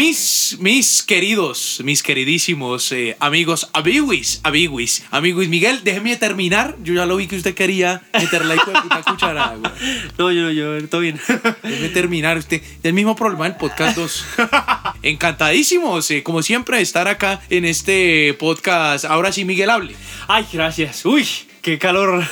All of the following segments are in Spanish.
Mis, mis queridos, mis queridísimos eh, amigos, amiguis, amiguis, amiguis. Miguel, déjeme terminar. Yo ya lo vi que usted quería meter la hijo de puta cucharada, güey. No, yo, yo, todo bien. Déjeme terminar usted. El mismo problema del podcast 2. Encantadísimos, eh, como siempre, de estar acá en este podcast. Ahora sí, Miguel, hable. Ay, gracias. Uy, qué calor.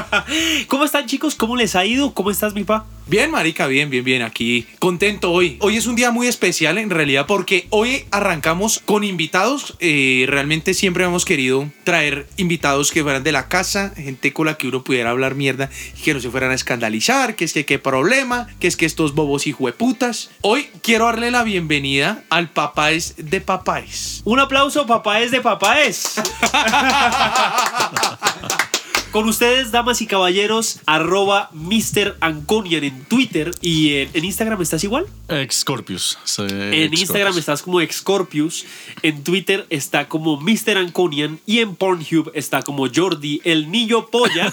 ¿Cómo están, chicos? ¿Cómo les ha ido? ¿Cómo estás, mi pa? Bien, marica, bien, bien, bien. Aquí contento hoy. Hoy es un día muy especial en realidad porque hoy arrancamos con invitados. Eh, realmente siempre hemos querido traer invitados que fueran de la casa, gente con la que uno pudiera hablar mierda y que no se fueran a escandalizar, que es que qué problema, que es que estos bobos hijueputas. Hoy quiero darle la bienvenida al papáes de papáes. Un aplauso, papáes de papáes. Con ustedes, damas y caballeros, arroba Mr. Anconian en Twitter y en, en Instagram estás igual. Excorpius. En Excorpius. Instagram estás como Excorpius, en Twitter está como Mr. Anconian y en Pornhub está como Jordi, el niño polla.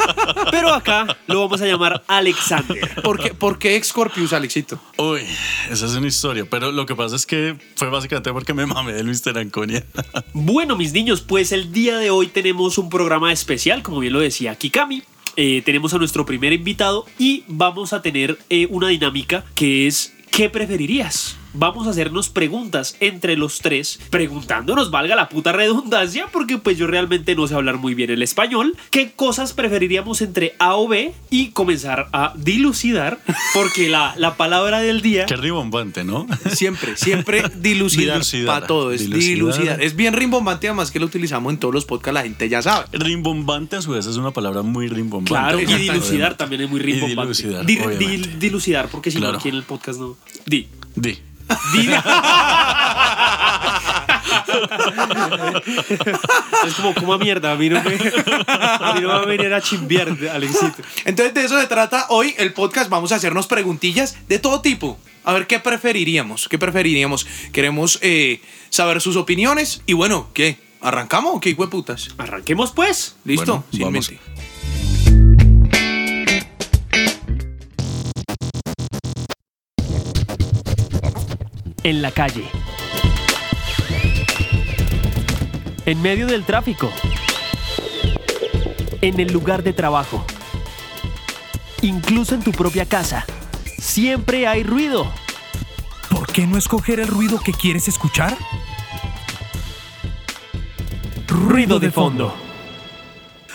Pero acá lo vamos a llamar Alexander. ¿Por qué, por qué Excorpius, Alexito? Uy, esa es una historia. Pero lo que pasa es que fue básicamente porque me mamé del Mr. Anconia. Bueno, mis niños, pues el día de hoy tenemos un programa especial, como bien lo decía Kikami. Eh, tenemos a nuestro primer invitado y vamos a tener eh, una dinámica que es ¿qué preferirías? Vamos a hacernos preguntas entre los tres, preguntándonos, valga la puta redundancia, porque pues yo realmente no sé hablar muy bien el español, qué cosas preferiríamos entre A o B y comenzar a dilucidar, porque la, la palabra del día... Qué ribombante, ¿no? Siempre, siempre dilucidar, Dilucidar. para todo. Es Dilucidar. dilucidar. Es bien rimbombante, además que lo utilizamos en todos los podcasts, la gente ya sabe. Rimbombante a su vez es una palabra muy rimbombante. Claro, y dilucidar también es muy Y rimbombante. dilucidar, Di- dilucidar, porque si no, aquí en el podcast no. Di. Di. Di- es como, como mierda, a mí no me, a mí no me va a venir a chimbear, Alexito. Entonces de eso se trata hoy el podcast. Vamos a hacernos preguntillas de todo tipo. A ver qué preferiríamos, qué preferiríamos. Queremos eh, saber sus opiniones y bueno, ¿qué? ¿Arrancamos o qué hijo de putas? Arranquemos pues. ¿Listo? Bueno, Sin vamos. mente. En la calle. En medio del tráfico. En el lugar de trabajo. Incluso en tu propia casa. Siempre hay ruido. ¿Por qué no escoger el ruido que quieres escuchar? Ruido de fondo.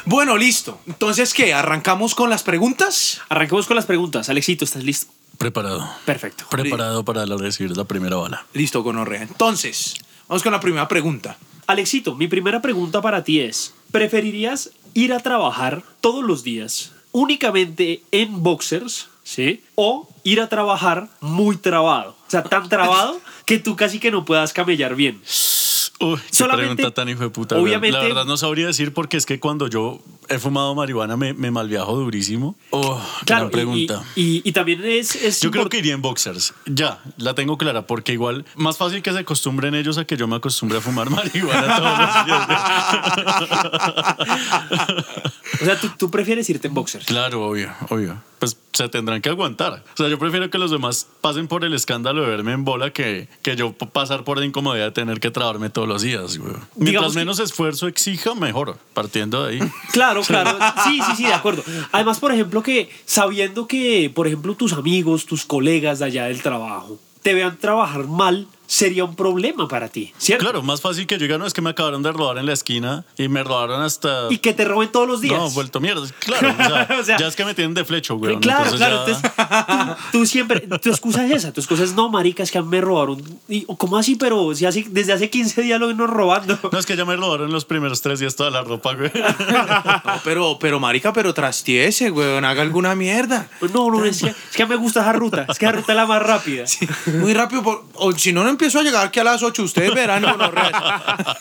Bueno, listo. Entonces, ¿qué? ¿Arrancamos con las preguntas? Arranquemos con las preguntas. Alexito, ¿estás listo? Preparado. Perfecto. Preparado para recibir la primera bala. Listo, gonorrea. Entonces, vamos con la primera pregunta. Alexito, mi primera pregunta para ti es, ¿preferirías ir a trabajar todos los días únicamente en boxers, ¿sí? O ir a trabajar muy trabado. O sea, tan trabado que tú casi que no puedas camellar bien. Uy, qué Solamente- pregunta tan hijo de puta. obviamente- La verdad no sabría decir porque es que cuando yo he fumado marihuana me, me malviajo durísimo. Oh, Claro, gran y- pregunta. Y, y- y también es... es Yo creo que iría en boxers. Ya, la tengo clara, porque igual más fácil que se acostumbren ellos a que yo me acostumbre a fumar marihuana todos los días. O sea, tú, tú prefieres irte en boxers. claro, obvio, obvio. Pues se tendrán que aguantar. O sea, yo prefiero que los demás pasen por el escándalo de verme en bola que, que yo pasar por la incomodidad de tener que trabarme todos los días, güey. Mientras que- menos esfuerzo exija, mejor. Partiendo de ahí. Claro, claro. Sí, sí, sí, de acuerdo. Además, por ejemplo, que sabiendo que, por ejemplo, tus amigos, tus colegas de allá del trabajo te vean trabajar mal, sería un problema para ti, ¿cierto? Claro, más fácil que yo diga, no, es que me acabaron de robar en la esquina y me robaron hasta... Y que te roben todos los días. No, vuelto mierda. Claro, o sea, O sea, ya es que me tienen de flecho, güey. claro, claro. Entonces, tú, tú siempre, tu excusa es esa. Tu excusa es, no, marica, es que me robaron. Y, ¿Cómo así? Pero si hace, desde hace 15 días lo vino robando. No, es que ya me robaron los primeros tres días toda la ropa, güey. No, pero, pero, marica, pero trastiese, weón. Haga alguna mierda. No, no, es que, es que me gusta esa ruta. Es que esa ruta es la más rápida. Muy rápido. por- o si no, no empiezo a llegar aquí a las 8. Ustedes verán. gonorrea.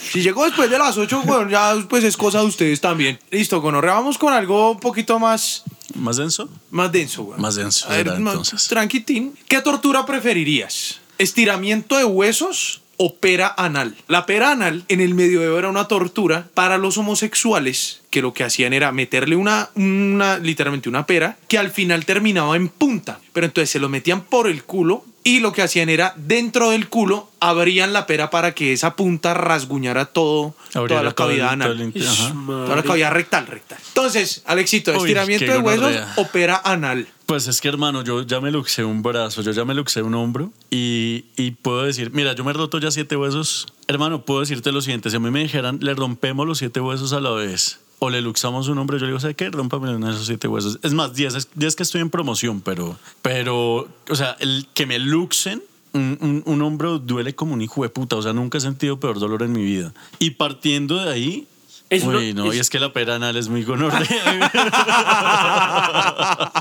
si llego después de las 8, bueno, ya pues es cosa de ustedes también. Listo, gonorrea. Vamos con algo un poquito más, ¿Más denso? más denso, weón. Más denso A ver, más entonces. tranquitín. ¿Qué tortura preferirías? ¿Estiramiento de huesos o pera anal? La pera anal en el medioevo era una tortura para los homosexuales que lo que hacían era meterle una, una, literalmente una pera que al final terminaba en punta. Pero entonces se lo metían por el culo y lo que hacían era dentro del culo abrían la pera para que esa punta rasguñara todo, toda la cavidad anal. el-. Toda la cavidad rectal, rectal. Entonces, Alexito, Uy, estiramiento de huesos, gonorrea. opera anal. Pues es que hermano, yo ya me luxé un brazo, yo ya me luxé un hombro y, y puedo decir, mira, yo me he roto ya siete huesos. Hermano, puedo decirte lo siguiente, si a mí me dijeran, le rompemos los siete huesos a la vez o le luxamos un hombro, yo le digo, ¿sabes qué? Rómpame de esos siete huesos. Es más, 10 es, 10 que estoy en promoción, pero, pero, o sea, el que me luxen un, un- un hombro duele como un hijo de puta, o sea, nunca he sentido peor dolor en mi vida. Y partiendo de ahí... Es Uy, no, es- y es que la pera anal es muy gonorrea.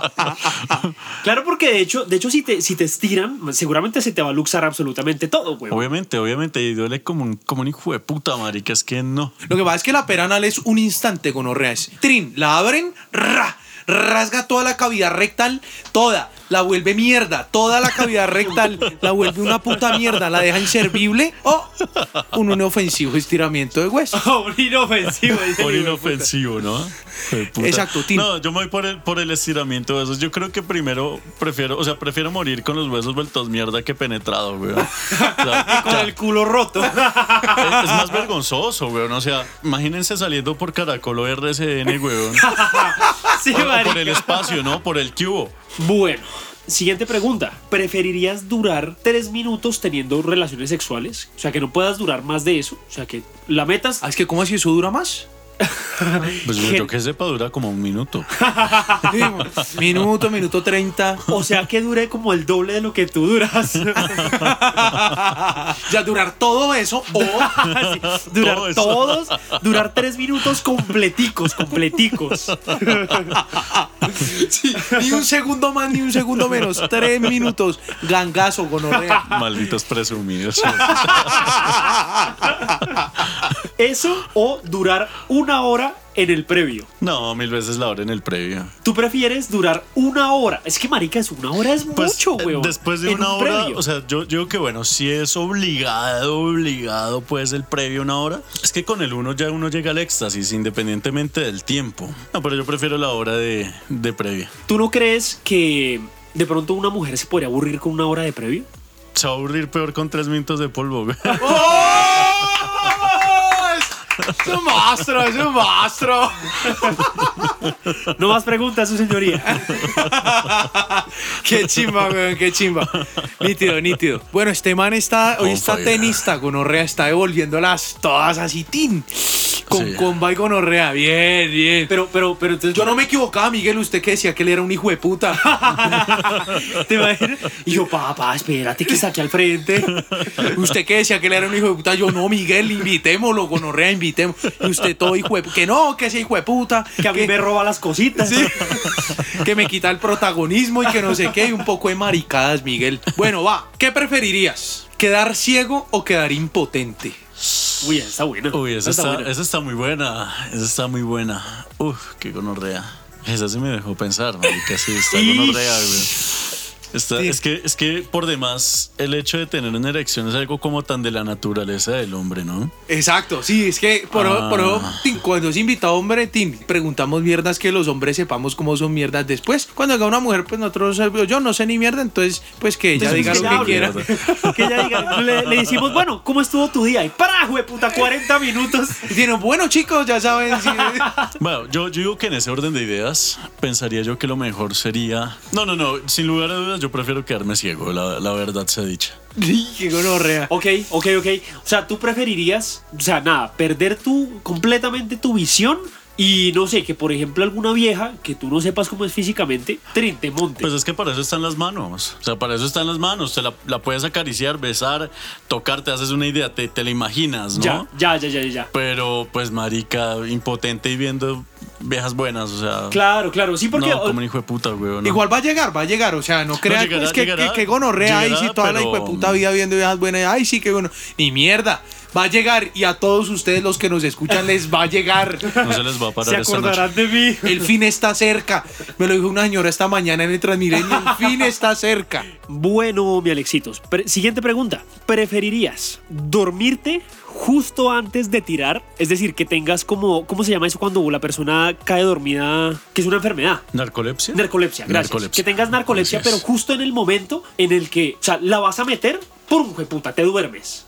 Claro, porque de hecho, de hecho si, te, si te estiran, seguramente se te va a luxar absolutamente todo, güey. Obviamente, obviamente, y duele como un, como un hijo de puta, marica, es que no. Lo que pasa es que la pera anal es un instante gonorrea. Es trin, la abren, ra, rasga toda la cavidad rectal, toda, la vuelve mierda, toda la cavidad rectal, la vuelve una puta mierda, la deja inservible o un inofensivo estiramiento de hueso. un inofensivo. de inofensivo, ¿no? Exacto, Tim. No, yo me voy por el, por el estiramiento de esos. Yo creo que primero prefiero, o sea, prefiero morir con los huesos vueltos mierda que penetrado, güey. O sea. Con ya, el culo roto. es, es más vergonzoso, güey. O sea, imagínense saliendo por Caracol o RCN, güey. sí, O, o por el espacio, ¿no? Por el cubo. Bueno, siguiente pregunta. ¿Preferirías durar tres minutos teniendo relaciones sexuales? O sea, que no puedas durar más de eso. O sea, que la metas. Ah, es que ¿cómo así eso dura más? Pues yo que sepa, dura como un minuto. minuto, minuto 30. O sea, que dure como el doble de lo que tú duras. ya durar todo eso o Sí, durar Todo eso. todos, durar tres minutos completicos, completicos. sí, ni un segundo más ni un segundo menos. Tres minutos. Gangazo, gonorrea. Malditos presumidos. Eso o durar una hora en el previo. No, mil veces la hora en el previo. Tú prefieres durar una hora. Es que, marica, es una hora es Pues, mucho, eh, weón. Después de En una un hora, previo. o sea, yo, digo que bueno, si es obligado, obligado, pues el previo una hora. Es que con el uno ya uno llega al éxtasis, independientemente del tiempo. No, pero yo prefiero la hora de, de previa. ¿Tú no crees que de pronto una mujer se podría aburrir con una hora de previo? Se va a aburrir peor con tres minutos de polvo. güey. ¡Es un monstruo! ¡Es un monstruo! No más preguntas, su señoría. qué chimba, weón, qué chimba. Nítido, nítido. Bueno, este man está, hoy está tenista, gonorrea, está devolviéndolas todas así, tin. Con Sí. comba y gonorrea. Bien, bien. Pero, pero, pero entonces Yo no me equivocaba, Miguel, usted que decía que él era un hijo de puta. ¿Te imaginas? Y yo, papá, espérate que saque al frente. Usted que decía que él era un hijo de puta, yo no, Miguel, invitémoslo, gonorrea, invitemos. Y usted todo hijo de que no, que ese hijo de puta. Que a mí me roba las cositas. Sí. que me quita el protagonismo y que no sé qué, y un poco de maricadas, Miguel. Bueno, va, ¿qué preferirías? ¿Quedar ciego o quedar impotente? Uy, esa está buena. Uy, esa está, buena. esa está muy buena. Esa está muy buena. Uf, qué gonorrea. Esa sí me dejó pensar, marica. Sí, está gonorrea, güey. Está- Sí. es, que, es que por demás el hecho de tener una erección es algo como tan de la naturaleza del hombre, ¿no? Exacto, sí, es que por, Ah. por cuando es invitado hombre, Tin, preguntamos mierdas que los hombres sepamos cómo son mierdas después. Cuando haga una mujer, pues nosotros, eh, yo no sé ni mierda, entonces, pues que ella Entonces, diga que lo que quiera. Que ella diga, le, le decimos, bueno, ¿cómo estuvo tu día? Y para, puta, 40 minutos. Y tienen, bueno, chicos, ya saben. sí. Bueno, yo, yo digo que en ese orden de ideas pensaría yo que lo mejor sería... No, no, no, sin lugar a dudas yo prefiero quedarme ciego, la, la verdad se dicha. Qué gonorrea. Ok, ok, ok. O sea, tú preferirías, o sea, nada, perder tu, completamente tu visión y no sé, que por ejemplo alguna vieja que tú no sepas cómo es físicamente, trin, te monte. Pues es que para eso están las manos. O sea, para eso están las manos. Te la, la puedes acariciar, besar, tocar, te haces una idea, te, te la imaginas, ¿no? ya, ya, ya, ya, ya. Pero pues marica, impotente y viendo viejas buenas, o sea... Claro, claro, sí, porque... no, como un hijo de puta, güey. ¿no? Igual va a llegar, va a llegar, o sea, no crean llegará, pues, que, llegará, que, que gonorrea, llegará, sí, toda la hijo de puta vida viendo viejas buenas, ay, sí, que bueno, ni mierda. Va a llegar y a todos ustedes los que nos escuchan les va a llegar. No se les va a parar se esta noche. acordarán de mí. El fin está cerca. Me lo dijo una señora esta mañana en el Transmilenio. El fin está cerca. Bueno, mi Alexitos. pre- siguiente pregunta. ¿Preferirías dormirte justo antes de tirar, es decir, que tengas como, ¿cómo se llama eso cuando la persona cae dormida? Que es una enfermedad. ¿Narcolepsia? Narcolepsia, gracias. Narcolepsia. Que tengas narcolepsia, pero justo en el momento en el que, o sea, la vas a meter, ¡pum! puta, te duermes.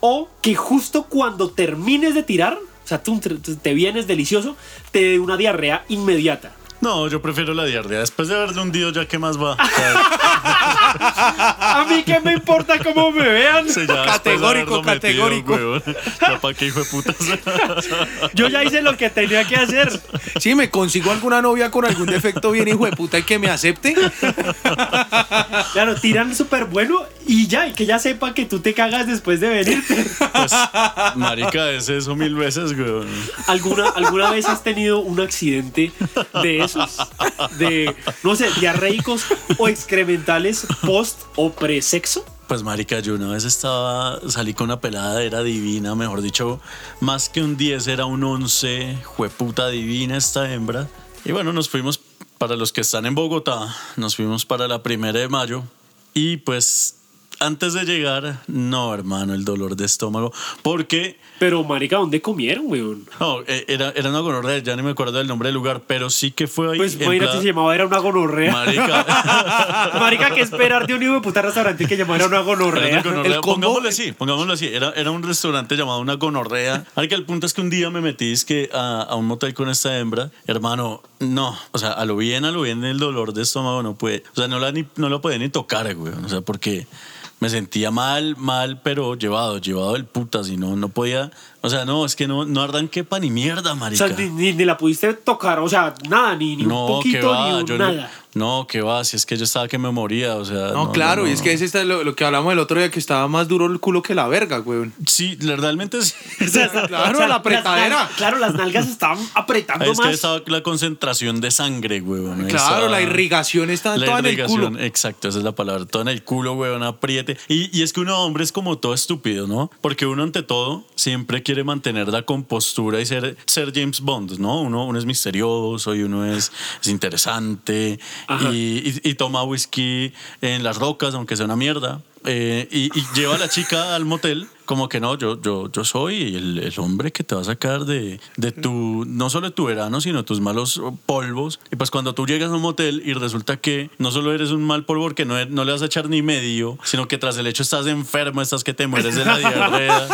O que justo cuando termines de tirar, o sea, tú te, te vienes delicioso, te dé una diarrea inmediata. No, yo prefiero la diarrea. Después de haberle hundido, ya qué más va. A mí qué me importa cómo me vean. Sí, ya Categórico, metido, categórico. Ya pa' qué hijo de putas. Yo ya hice lo que tenía que hacer. Si me consigo alguna novia con algún defecto bien hijo de puta y que me acepte. Claro, tiran súper bueno y ya, y que ya sepa que tú te cagas después de venirte. Pues, marica, es eso mil veces, güey. ¿Alguna, ¿Alguna vez has tenido un accidente de De, no sé, diarreicos o excrementales post o pre-sexo? Pues marica, yo una vez estaba, salí con una pelada, era divina, mejor dicho, más que un 10 era un 11, jueputa divina esta hembra. Y bueno, nos fuimos, para los que están en Bogotá, nos fuimos para la primera de mayo y pues antes de llegar, no hermano, el dolor de estómago, porque Pero, marica, ¿dónde comieron, weón? no, eh, era, era una gonorrea, ya ni me acuerdo del nombre del lugar, pero sí que fue ahí. Pues imagínate plan- si llamaba era una gonorrea. Marica. Marica, que esperar de un hijo de puta restaurante que llamara una Era gonorrea. una gonorrea. El Pongámoslo así, pongámoslo así. Era, era un restaurante llamado Una Gonorrea. Marica, el punto es que un día me metí es que a, a un motel con esta hembra. Hermano, no. O sea, a lo bien, a lo bien, el dolor de estómago no puede. O sea, no la, ni, no la podía ni tocar, güey. O sea, porque me sentía mal, mal, pero llevado, llevado del putas y no, no podía. O sea, no, es que no, no arranqué pa' ni mierda, O marica. sea, ni, ni- ni la pudiste tocar, o sea, nada, ni, ni no, un poquito, que va, ni un yo no- nada. no, que va, si es que yo estaba que me moría, o sea. No, claro, no, y es que ese es lo, lo que hablamos el otro día, que estaba más duro el culo que la verga, weón. Sí, realmente sí. O sea, está- Claro, o sea, la las apretadera. nal- claro, las nalgas estaban apretando Es que más. estaba la concentración de sangre, huevón. Claro, Estaba- la irrigación está La toda en el irrigación, culo. exacto, esa es la palabra. Todo en el culo, huevón, apriete. Y, y es que uno, hombre, es como todo estúpido, ¿no? Porque uno, ante todo, siempre quiere mantener la compostura y ser, ser James Bond, ¿no? Uno, uno es misterioso y uno es, es interesante y, y- y toma whisky en las rocas, aunque sea una mierda. Eh, y, y lleva a la chica al motel como que no, yo, yo, yo soy el, el hombre que te va a sacar de, de tu, no solo de tu verano, sino tus malos polvos. Y pues cuando tú llegas a un motel y resulta que no solo eres un mal polvo porque no, no le vas a echar ni medio, sino que tras el hecho estás enfermo, estás que te mueres de la diarrea.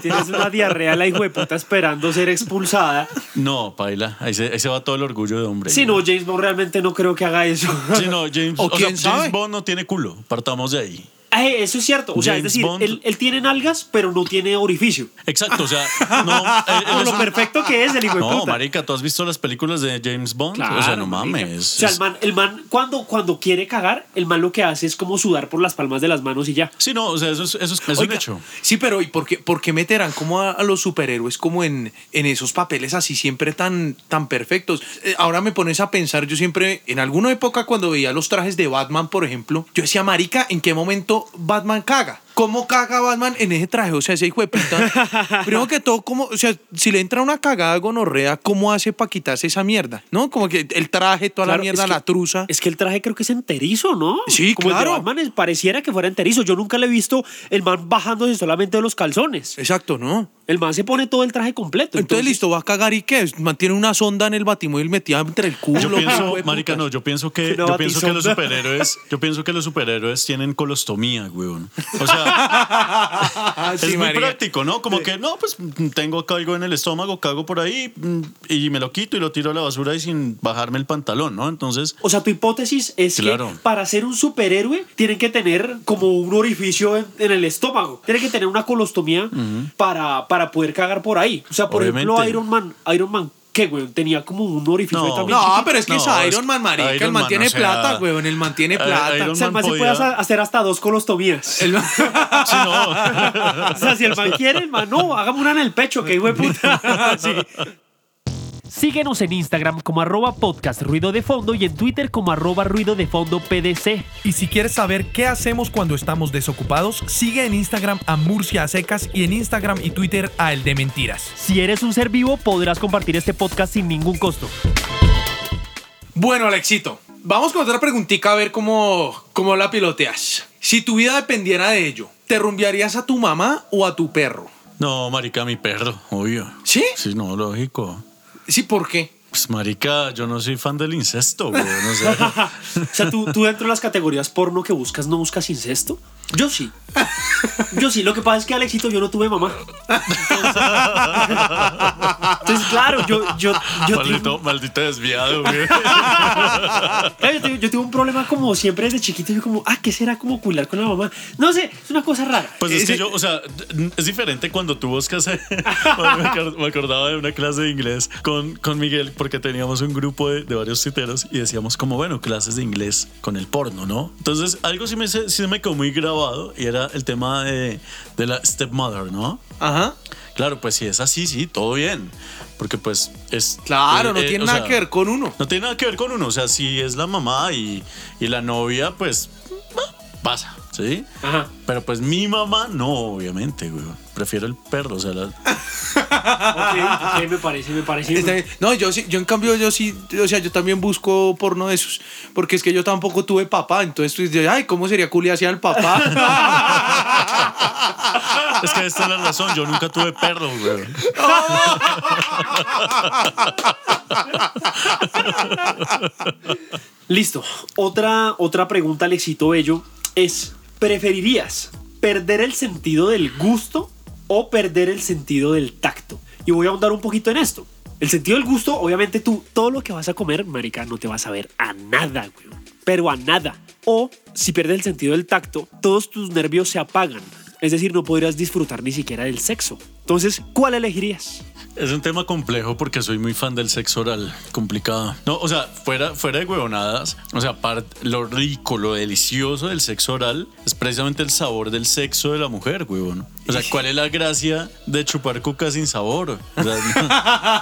Tienes una diarrea, la hijo de puta esperando ser expulsada. No, paila, ahí se, ahí se va todo el orgullo de hombre. Si no, James Bond realmente no creo que haga eso. Sí, no, James, O o sea, quién James. Bond no tiene culo, partamos de ahí. Ay, eso es cierto. O sea, James es decir, Bond. él, él tiene nalgas, pero no tiene orificio. Exacto, o sea, no. él- él Como es lo un- perfecto que es el hijo de No, puta. marica, ¿tú has visto las películas de James Bond? o sea, no marica. mames. O sea, el man, el man cuando, cuando quiere cagar, el man lo que hace es como sudar por las palmas de las manos y ya. Sí, no, o sea, eso es, eso es, es un Oiga, hecho. Sí, pero ¿y por qué, por qué meterán como a, a los superhéroes como en, en esos papeles así siempre tan, tan perfectos? Eh, ahora me pones a pensar, yo siempre, en alguna época cuando veía los trajes de Batman, por ejemplo, yo decía, marica, ¿en qué momento Batman caga? ¿Cómo caga Batman en ese traje? O sea, ese hijo de puta. Primero que todo, ¿cómo, o sea, si le entra una cagada gonorrea, ¿cómo hace para quitarse esa mierda? ¿No? Como que el traje, toda Claro, la mierda, es que- la truza. Es que el traje creo que es enterizo, ¿no? Sí, Como claro. El de Batman es- pareciera que fuera enterizo. Yo nunca le he visto el man bajándose solamente de los calzones. Exacto, ¿no? El man se pone todo el traje completo. Entonces, listo, va a cagar y qué? Mantiene una sonda en el batimóvil metida entre el culo. Yo pienso, marica, no, yo pienso que, yo pienso que los superhéroes, yo pienso que los superhéroes tienen colostomía, weón. O sea, es Sí, muy práctico, ¿no? Como que, no, pues tengo algo en el estómago, cago por ahí mm, y me lo quito y lo tiro a la basura y sin bajarme el pantalón, ¿no? Entonces, O sea, tu hipótesis es Claro. que para ser un superhéroe tienen que tener como un orificio en, en el estómago. Tienen que tener una colostomía para, para poder cagar por ahí. O sea, por ejemplo. Iron Man, Iron Man, ¿qué, güey? Tenía como un orificio No. también. No, chiquito. pero es que No, es Iron Man, marica. Iron el man Man, tiene o sea, plata, weón. El man tiene plata. Iron O sea, el man se podía- puede hacer hasta dos colostomías. El man- sí, no. O sea, si el man quiere, el man, no, hagamos una en el pecho, que de puta. Sí. Síguenos en Instagram como arroba podcast ruido de fondo y en Twitter como arroba ruido de fondo PDC. Y si quieres saber qué hacemos cuando estamos desocupados, sigue en Instagram a Murcia a Secas y en Instagram y Twitter a El de Mentiras. Si eres un ser vivo, podrás compartir este podcast sin ningún costo. Bueno, Alexito, vamos con otra preguntita a ver cómo, cómo la piloteas. Si tu vida dependiera de ello, ¿te rumbearías a tu mamá o a tu perro? No, marica, mi perro, obvio. ¿Sí? Sí, no, lógico. Sí, ¿por qué? Pues, marica, yo no soy fan del incesto, güey. No sé. O sea, ¿tú, tú dentro de las categorías porno que buscas, ¿no buscas incesto? Yo sí. Yo sí. Lo que pasa es que, Alexito, yo no tuve mamá. Entonces, entonces, claro, yo, yo, yo, maldito, maldito desviado, güey. Yo, tuve un problema como siempre desde chiquito. Yo como, ah, ¿qué será como cuidar con la mamá? No sé, es una cosa rara. Pues es que yo, o sea, es diferente cuando tú buscas. me acor- me acordaba de una clase de inglés con, con Miguel, porque teníamos un grupo de, de varios citeros y decíamos, como bueno, clases de inglés con el porno, ¿no? Entonces, algo sí me, sí me quedó muy grabado y era el tema de, de la stepmother, ¿no? Ajá. Claro, pues si es así, sí, todo bien. Porque pues es... Claro, no eh, eh, tiene nada sea, que ver con uno. No tiene nada que ver con uno. O sea, si es la mamá y, y la novia, pues ah, pasa, ¿sí? Ajá. Pero pues mi mamá no, obviamente, güey. Prefiero el perro, o sea, la- Ok, ok, me parece, me parece. Está bien. No, yo sí, yo en cambio, yo sí, o sea, yo también busco porno de esos. Porque es que yo tampoco tuve papá. Entonces tú dices, ay, ¿cómo sería culia hacia el papá? Es que esta es la razón, yo nunca tuve perro, güey. Listo. Otra, otra pregunta, Alexito Bello, es: ¿preferirías perder el sentido del gusto o perder el sentido del tacto? Y voy a ahondar un poquito en esto. El sentido del gusto, obviamente tú, todo lo que vas a comer, marica, no te vas a ver a nada, güey. Pero a nada. O si pierdes el sentido del tacto, todos tus nervios se apagan. Es decir, no podrías disfrutar ni siquiera del sexo. Entonces, ¿cuál elegirías? Es un tema complejo porque soy muy fan del sexo oral, complicado. No, o sea, fuera, fuera de huevonadas, o sea, part- lo rico, lo delicioso del sexo oral es precisamente el sabor del sexo de la mujer, huevón. O sea, ¿cuál es la gracia de chupar coca sin sabor? O sea,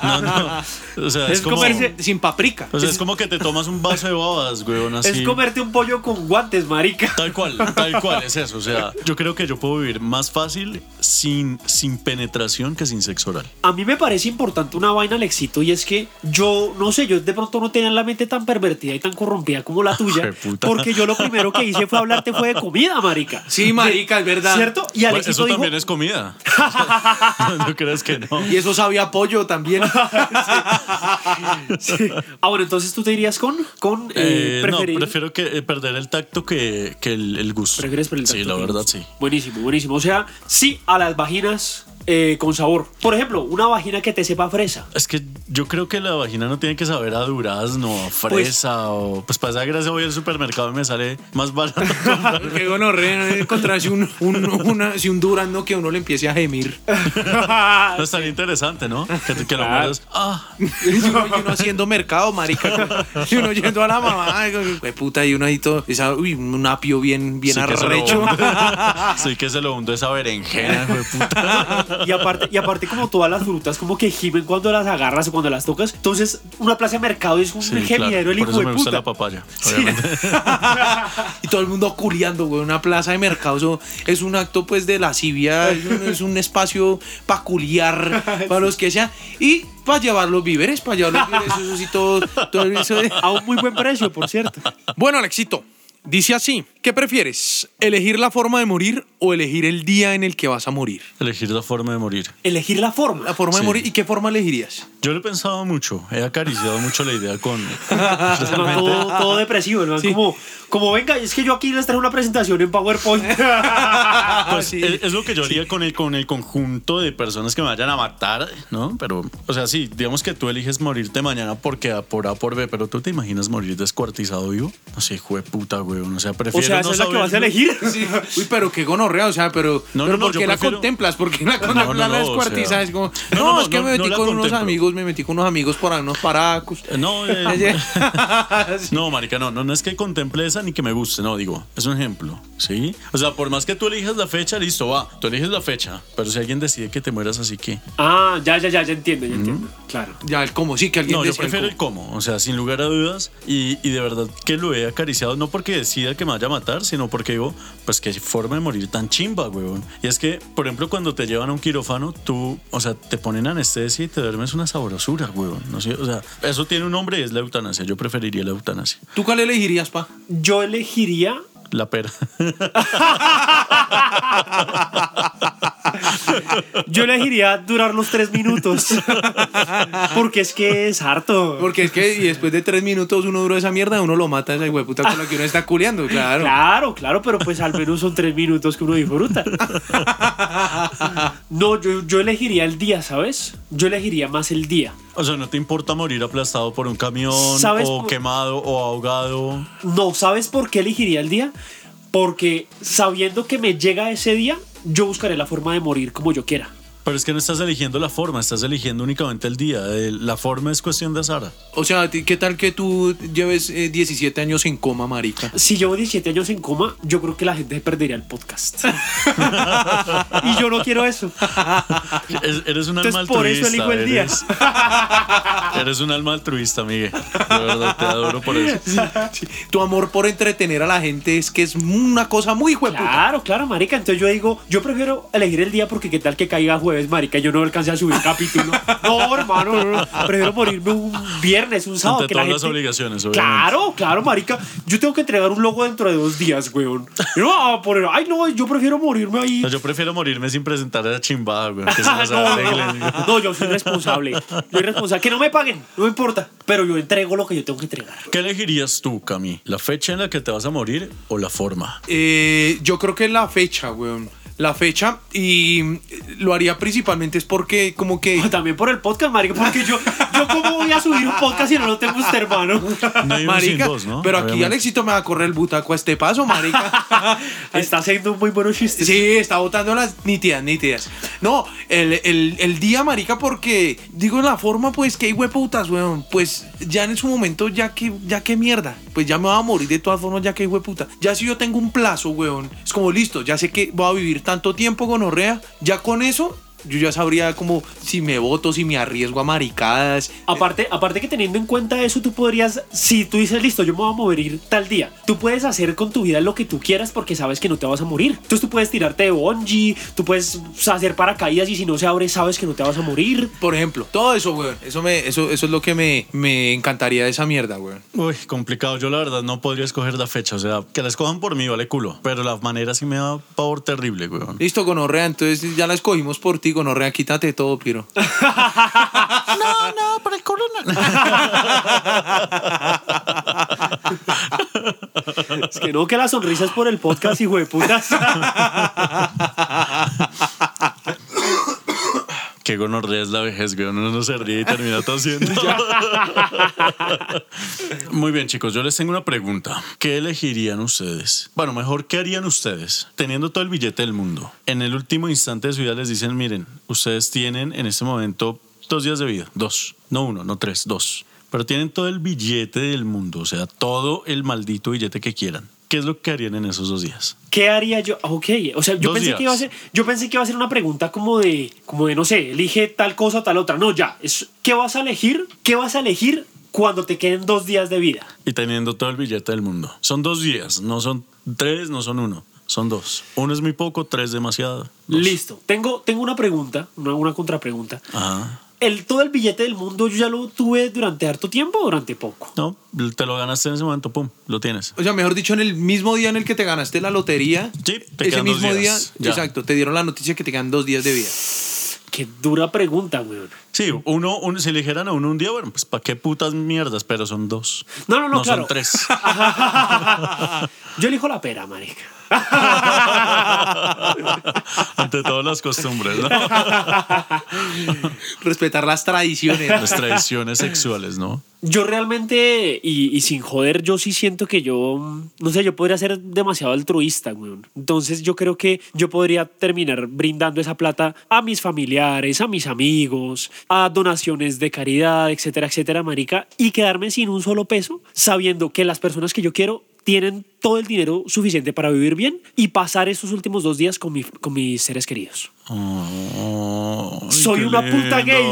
no, no, no. O sea, es, Es como... comerse- Sin paprika. O sea, es como que te tomas un vaso de babas, huevón, así. Es comerte un pollo con guantes, marica. Tal cual, tal cual es eso. O sea, yo creo que yo puedo vivir más fácil sin, sin penetración que sin sexo oral. A mí me parece importante una vaina, Alexito, y es que yo, no sé, yo de pronto no tenía la mente tan pervertida y tan corrompida como la tuya, porque yo lo primero que hice fue hablarte fue de comida, marica. Sí, marica, es verdad. ¿Cierto? Y Bueno, Alexito eso dijo, también es comida. no, no creas que no. Y eso sabía pollo también. Sí. Ah, bueno, entonces tú te irías con, con eh, Eh, no, preferir- prefiero que, eh, perder el tacto que, que el, el gusto. Prefieres por el Sí, tacto la que el verdad, sí. Buenísimo, buenísimo. O sea, sí a las vaginas eh, con sabor. Por ejemplo, una vagina que te sepa a fresa. Es que yo creo que la vagina no tiene que saber a durazno, a fresa o... Pues para esa gracia voy al supermercado y me sale más barato. Qué gonorrea encontrarse un, un, una, si un durazno que uno le empiece a gemir. No estaría interesante, ¿no? Que, que lo Claro. mueras. Ah, Y uno, y uno haciendo mercado, marica. Y uno yendo a la mamá. De puta, y uno ahí todo. Esa, uy, un apio bien, bien sí que se lo arrecho. Sí que se lo hundo esa berenjena, puta. Y aparte, y aparte como todas las frutas como que gimen cuando las agarras o cuando las tocas. Entonces, una plaza de mercado es un Sí, gemidero claro. el Por hijo eso de me gusta puta. la papaya, obviamente. Y todo el mundo culiando, güey. Una plaza de mercado. Eso es un acto, pues, de lascivia. Es un, es un espacio peculiar para los que sean. Y para llevar los víveres, para llevar los víveres. Eso sí, todo, todo eso. de- A un muy buen precio, por cierto. Bueno, Alexito, dice así: ¿Qué prefieres? ¿Elegir la forma de morir o elegir el día en el que vas a morir? Elegir la forma de morir. Elegir la forma. La forma de Sí. morir. ¿Y qué forma elegirías? Yo lo he pensado mucho, he acariciado mucho la idea con... El man todo, todo depresivo, Sí. como, como venga, es que yo aquí les traigo una presentación en PowerPoint. Pues sí. es, es lo que yo haría con, el, con el conjunto de personas que me vayan a matar, ¿no? Pero, o sea, sí, digamos que tú eliges morirte mañana porque A por A por B, pero tú te imaginas morir descuartizado vivo. No sé, hijo de puta, güey. O sea, o prefiero sea, no esa es la que vas a elegir. Sí. Uy, pero qué gonorrea, o sea, pero, No, pero no, no, ¿por qué la prefiero- contemplas? ¿Por qué la contemplas no, la no, o descuartizas? sea- Es como, No, no, no, es que no, me metí no la con unos contemplo. amigos, me metí con unos amigos para unos paracos. Eh, No, eh, no, marica, no, no, no es que contemple esa ni que me guste, no, digo, es un ejemplo, ¿sí? O sea, por más que tú elijas la fecha, listo, va, tú eliges la fecha, pero si alguien decide que te mueras así que... Ah, ya, ya, ya, ya entiendo, ya entiendo. Claro. Ya, el cómo, sí, que alguien No, yo decía el prefiero el cómo. cómo, o sea, sin lugar a dudas, y, y de verdad que lo he acariciado, no porque decida que me vaya a matar, sino porque digo, pues que forma de morir tan chimba, weón. Y es que, por ejemplo, cuando te llevan a un quirófano, tú, o sea, te ponen anestesia y te duermes una sabrosura, weón. No sé, o sea, eso tiene un nombre y es la eutanasia, yo preferiría la eutanasia. ¿Tú cuál elegirías, pa? Yo elegiría La pera. Yo elegiría durar los tres minutos. Porque es que es harto. Porque es que y después de tres minutos uno duró esa mierda, uno lo mata a esa hueputa con la que uno está culeando, claro. Claro, claro, pero pues al menos son tres minutos que uno disfruta. No, yo, yo elegiría el día, ¿sabes? Yo elegiría más el día. O sea, ¿no te importa morir aplastado por un camión ¿Sabes o por- quemado o ahogado? No, ¿sabes por qué elegiría el día? Porque sabiendo que me llega ese día, yo buscaré la forma de morir como yo quiera. Pero es que no estás eligiendo la forma, estás eligiendo únicamente el día. El- La forma es cuestión de azar. O sea, ¿a ti ¿qué tal que tú lleves eh, 17 años en coma, marica? Si llevo 17 años en coma, yo creo que la gente perdería el podcast. y yo no quiero eso. Es- eres un alma Entonces, por eso altruista. elijo el día. Eres, eres un alma altruista, Miguel. De verdad, te adoro por eso. Sí, Tu amor por entretener a la gente es que es una cosa muy hueputa. Claro, claro, marica. Entonces yo digo, yo prefiero elegir el día porque qué tal que caiga jueves, marica, yo no alcance a subir capítulo. No, hermano, no, no. Prefiero morirme un viernes, un sábado. Ante que la todas las obligaciones, obviamente. Claro, claro, marica. Yo tengo que entregar un logo dentro de dos días, weón. No a poner, ay, no, yo prefiero morirme ahí. No, yo prefiero morirme sin presentar esa chimbada, güey. Que se Ah, no, no, yo soy responsable. Yo soy responsable. Que no me paguen, no me importa. Pero yo entrego lo que yo tengo que entregar. ¿Qué elegirías tú, Cami? ¿La fecha en la que te vas a morir o la forma? Eh, yo creo que la fecha, weón. La fecha y lo haría principalmente es porque como que... También por el podcast, marica. Porque yo, yo cómo voy a subir un podcast si no lo tengo usted, hermano. No hay Marica, dos, ¿no? pero aquí Obviamente. Alexito me va a correr el butaco a este paso, marica. Está haciendo un muy buenos chistes. Sí, está botando las nítidas, nítidas. No, el, el, el día, marica, porque digo la forma, pues que hay hueputas, weón. Pues ya en su momento, ya que, ya que mierda. Pues ya me voy a morir de todas formas, ya que hay hueputa. Ya si yo tengo un plazo, weón, es como listo, ya sé que voy a vivir tanto tiempo con Orrea. Ya con eso, yo ya sabría como si me voto, si me arriesgo a maricadas. Aparte, aparte que teniendo en cuenta eso, tú podrías, si tú dices, listo, yo me voy a morir tal día, tú puedes hacer con tu vida lo que tú quieras porque sabes que no te vas a morir. Entonces tú puedes tirarte de bungee, tú puedes hacer paracaídas y si no se abre, sabes que no te vas a morir. Por ejemplo, todo eso, weón. Eso, me, eso, eso es lo que me, me encantaría de esa mierda, weón. Uy, complicado. Yo la verdad no podría escoger la fecha. O sea, que la escojan por mí, vale culo. Pero la manera sí me da pavor terrible, güey. Listo, gonorrea, entonces ya la escogimos por ti, gonorrea, quítate todo, Piro. No, no, por el corona. Es que no, que la sonrisa es por el podcast, hijo de putas. Qué gonorrea es la vejez, güey. Uno no se ríe y termina tosiendo. Muy bien, chicos. Yo les tengo una pregunta. ¿Qué elegirían ustedes? Bueno, mejor, ¿qué harían ustedes? Teniendo todo el billete del mundo. En el último instante de su vida les dicen, miren, ustedes tienen en este momento dos días de vida. Dos. No uno, no tres, dos. Pero tienen todo el billete del mundo. O sea, todo el maldito billete que quieran. ¿Qué es lo que harían en esos dos días? ¿Qué haría yo? Ah, Ok, o sea, yo Dos pensé días. que iba a ser, yo pensé que iba a ser una pregunta como de, como de, no sé, elige tal cosa o tal otra. No, ya, es, ¿qué vas a elegir? ¿Qué vas a elegir cuando te queden dos días de vida? Y teniendo todo el billete del mundo. Son dos días, no son tres, no son uno. Son dos. Uno es muy poco, tres demasiado. Dos. Listo. Tengo, tengo una pregunta, una, una contrapregunta. Ajá. El, todo el billete del mundo yo ya lo tuve durante harto tiempo o durante poco. No, te lo ganaste en ese momento, pum, lo tienes. O sea, mejor dicho, en el mismo día en el que te ganaste la lotería, Sí, te ese mismo día, ya. exacto, te dieron la noticia que te quedan dos días de vida. Qué dura pregunta, weón. Sí, uno, uno si eligieran a uno un día, bueno, pues para qué putas mierdas, pero son dos. No, no, no, no claro. son tres. Yo elijo la pera, marica. Ante todas las costumbres, ¿no? Respetar las tradiciones. Las tradiciones sexuales, ¿no? Yo realmente, y, y sin joder, yo sí siento que yo, mm, no sé, yo podría ser demasiado altruista, weón. Entonces yo creo que yo podría terminar brindando esa plata a mis familiares, a mis amigos, a donaciones de caridad, etcétera, etcétera, marica, y quedarme sin un solo peso, sabiendo que las personas que yo quiero tienen todo el dinero suficiente para vivir bien y pasar estos últimos dos días con, mi- con mis seres queridos. Oh, ay, Soy una puta lindo. gay.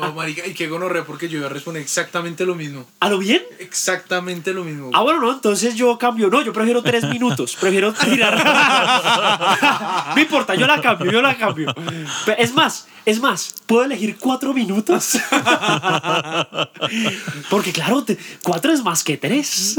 No, marica, y qué gonorrea, porque yo iba a responder exactamente lo mismo. ¿A lo bien? Exactamente lo mismo. Ah, bueno, no, entonces yo cambio. No, yo prefiero tres minutos. Prefiero tirar. no importa, yo la cambio, yo la cambio. Es más, Es más, ¿puedo elegir cuatro minutos? Porque claro, te- cuatro es más que tres.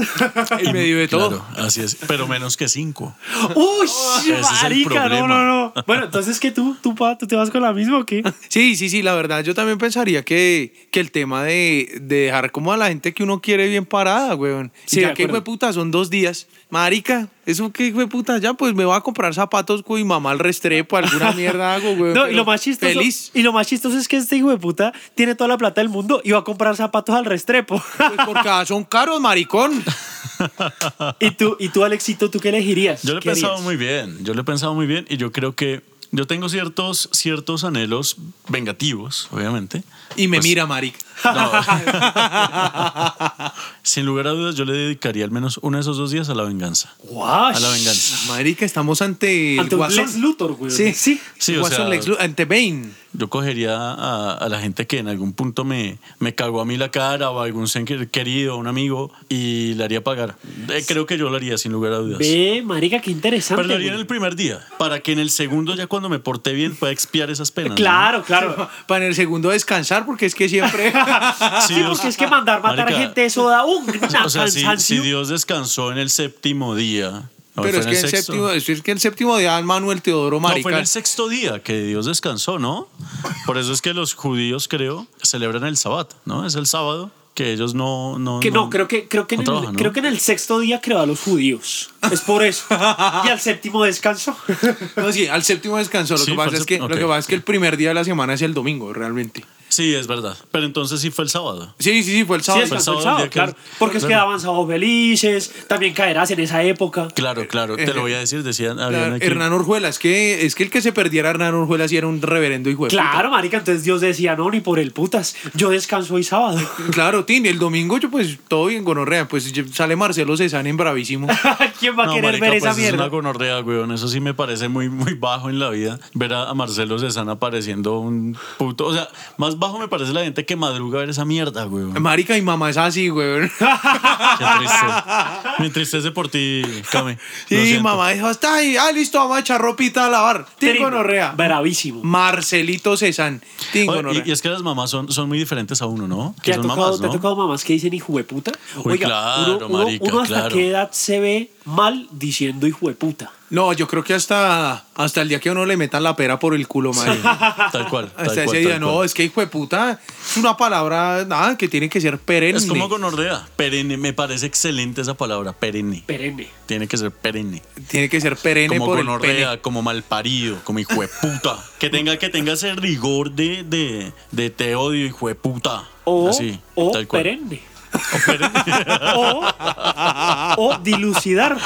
En medio de todo. Claro, así es. Pero menos que cinco. ¡Uy, Ese es el marica! No, problema. no, no. Bueno, entonces, ¿qué tú? ¿Tú, pa, ¿Tú te vas con la misma o qué? Sí, sí, sí, la verdad, yo también pensaría que, que el tema de, de dejar como a la gente que uno quiere bien parada, weón. Sí, ya que puta, son dos días. Marica, eso que fue puta, ya pues me voy a comprar zapatos con mi mamá al restrepo, alguna mierda hago, weón. No, y lo más chistoso. Feliz. Y lo más chistoso es que este hijo de puta tiene toda la plata del mundo y va a comprar zapatos al restrepo. Pues porque son caros, maricón. y tú, y tú, Alexito, ¿tú qué elegirías? Yo lo he ¿Qué pensado harías? muy bien, yo lo he pensado muy bien y yo creo que yo tengo ciertos, ciertos anhelos vengativos, obviamente. Y me Pues, mira, marica. No. Sin lugar a dudas, yo le dedicaría al menos uno de esos dos días a la venganza. Guash. A la venganza. Marica, estamos ante el Ante un Guasón. Lex Luthor, güey. Sí, Sí. Sí, o Guasón sea- Lex Luthor, ante Bane. Yo cogería a, a la gente que en algún punto me, me cagó a mí la cara o a algún ser querido, un amigo, y le haría pagar. Eh, creo que yo lo haría sin lugar a dudas. Ve, marica, qué interesante. Pero lo haría en güey. el primer día, para que en el segundo, ya cuando me porté bien, pueda expiar esas penas. ¿no? Claro, claro. Para en el segundo descansar, porque es que siempre. Sí, porque es que mandar matar Marica, a gente, eso da un O sea, si, si Dios descansó en el séptimo día. ¿no Pero fue es en que, el sexto? séptimo, es que el séptimo día Manuel Teodoro No, fue Marica. en el sexto día que Dios descansó, ¿no? Por eso es que los judíos, creo, celebran el sábado, ¿no? Es el sábado que ellos no... no Que no, creo que, creo, que en no el, trabajan, ¿no? creo que en el sexto día creó a los judíos. Es por eso. y al séptimo descanso. No, sí, al séptimo descansó. Lo, Sí, que pasa el es que, sép- lo que pasa es que el primer día de la semana es el domingo, realmente. Sí, es verdad. Pero entonces sí fue el sábado. Sí, sí, sí, fue el Sí, sábado. descansó el sábado, sábado, el día que- claro. Porque es que daban sábados felices, también caerás en esa época. Claro, claro. Te lo voy a decir, decían... habían Claro, aquí- Hernán Orjuela, es que, es que el que se perdiera Hernán Orjuela sí era un reverendo hijo de puta. Claro, marica, entonces Dios decía, no, ni por el putas, yo descanso hoy sábado. Claro, Tini, el domingo yo pues todo bien gonorrea, pues sale Marcelo Cezanne en bravísimo. ¿Quién va a No, querer marica, ver esa pues es una mierda? gonorrea, weón. Eso sí me parece muy, muy bajo en la vida. Ver a, a Marcelo Cezanne apareciendo un puto... O sea, más bajo me parece la gente que madruga a ver esa mierda, weón. Marica, mi mamá es así, güey. Qué triste. Me entristece por ti, Cami. Lo Sí, mamá dijo, está ahí, ah, listo, vamos a echar ropita a lavar. Tin Trino, gonorrea. Bravísimo. Marcelito gonorrea. y, y es que las mamás son, son muy diferentes a uno, ¿no? ¿Te Que ha, son tocado, mamás, ¿Te ha ¿no? tocado mamás que dicen hijo de puta? Uy, claro, uno, uno- marica, uno hasta claro. qué edad se ve mal diciendo hijo de puta. No, yo creo que hasta, hasta el día que uno le metan la pera por el culo, madre. Tal cual. Tal Hasta cual, ese día, tal no, cual. es que hijo de puta es una palabra nada que tiene que ser perenne. Es como gonorrea. Perenne. Me parece excelente esa palabra. Perenne. Perenne. Tiene que ser perenne. Tiene que ser perenne Como por el gonorrea, pene. como malparido, como hijo de puta. Que tenga, que tenga ese rigor de, de, de te odio, hijo de puta. O, Así, o tal cual. perenne. O dilucidar.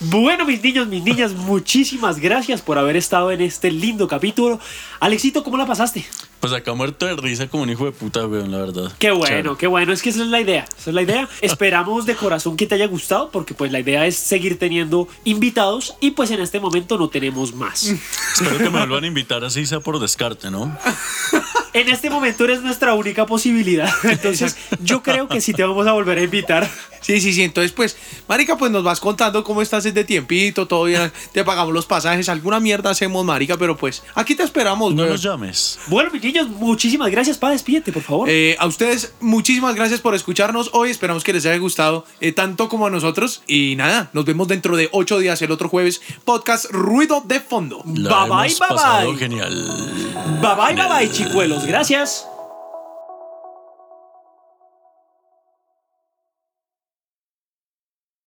Bueno, mis niños, mis niñas, muchísimas gracias por haber estado en este lindo capítulo. Alexito, ¿cómo la pasaste? Pues acá muerto de risa como un hijo de puta, weón, la verdad. Qué bueno, qué bueno. Es que esa es la idea. Esa es la idea. Esperamos de corazón que te haya gustado, porque pues la idea es seguir teniendo invitados y pues en este momento no tenemos más. Espero que me vuelvan a invitar así sea por descarte, ¿no? En este momento eres nuestra única posibilidad. Entonces, yo creo que sí te vamos a volver a invitar. Sí, sí, sí. Entonces, pues, Marica, pues nos vas contando cómo estás desde tiempito, todo bien. Te pagamos los pasajes, alguna mierda hacemos, Marica, pero pues aquí te esperamos, No weón. nos llames. Bueno, mis niños, muchísimas gracias. Pa, despídete, por favor. Eh, a ustedes, muchísimas gracias por escucharnos hoy. Esperamos que les haya gustado eh, tanto como a nosotros. Y nada, nos vemos dentro de ocho días, el otro jueves. Podcast Ruido de Fondo. La Bye, bye, hemos bye, pasado bye. genial. bye bye, bye bye, chicuelos. Gracias.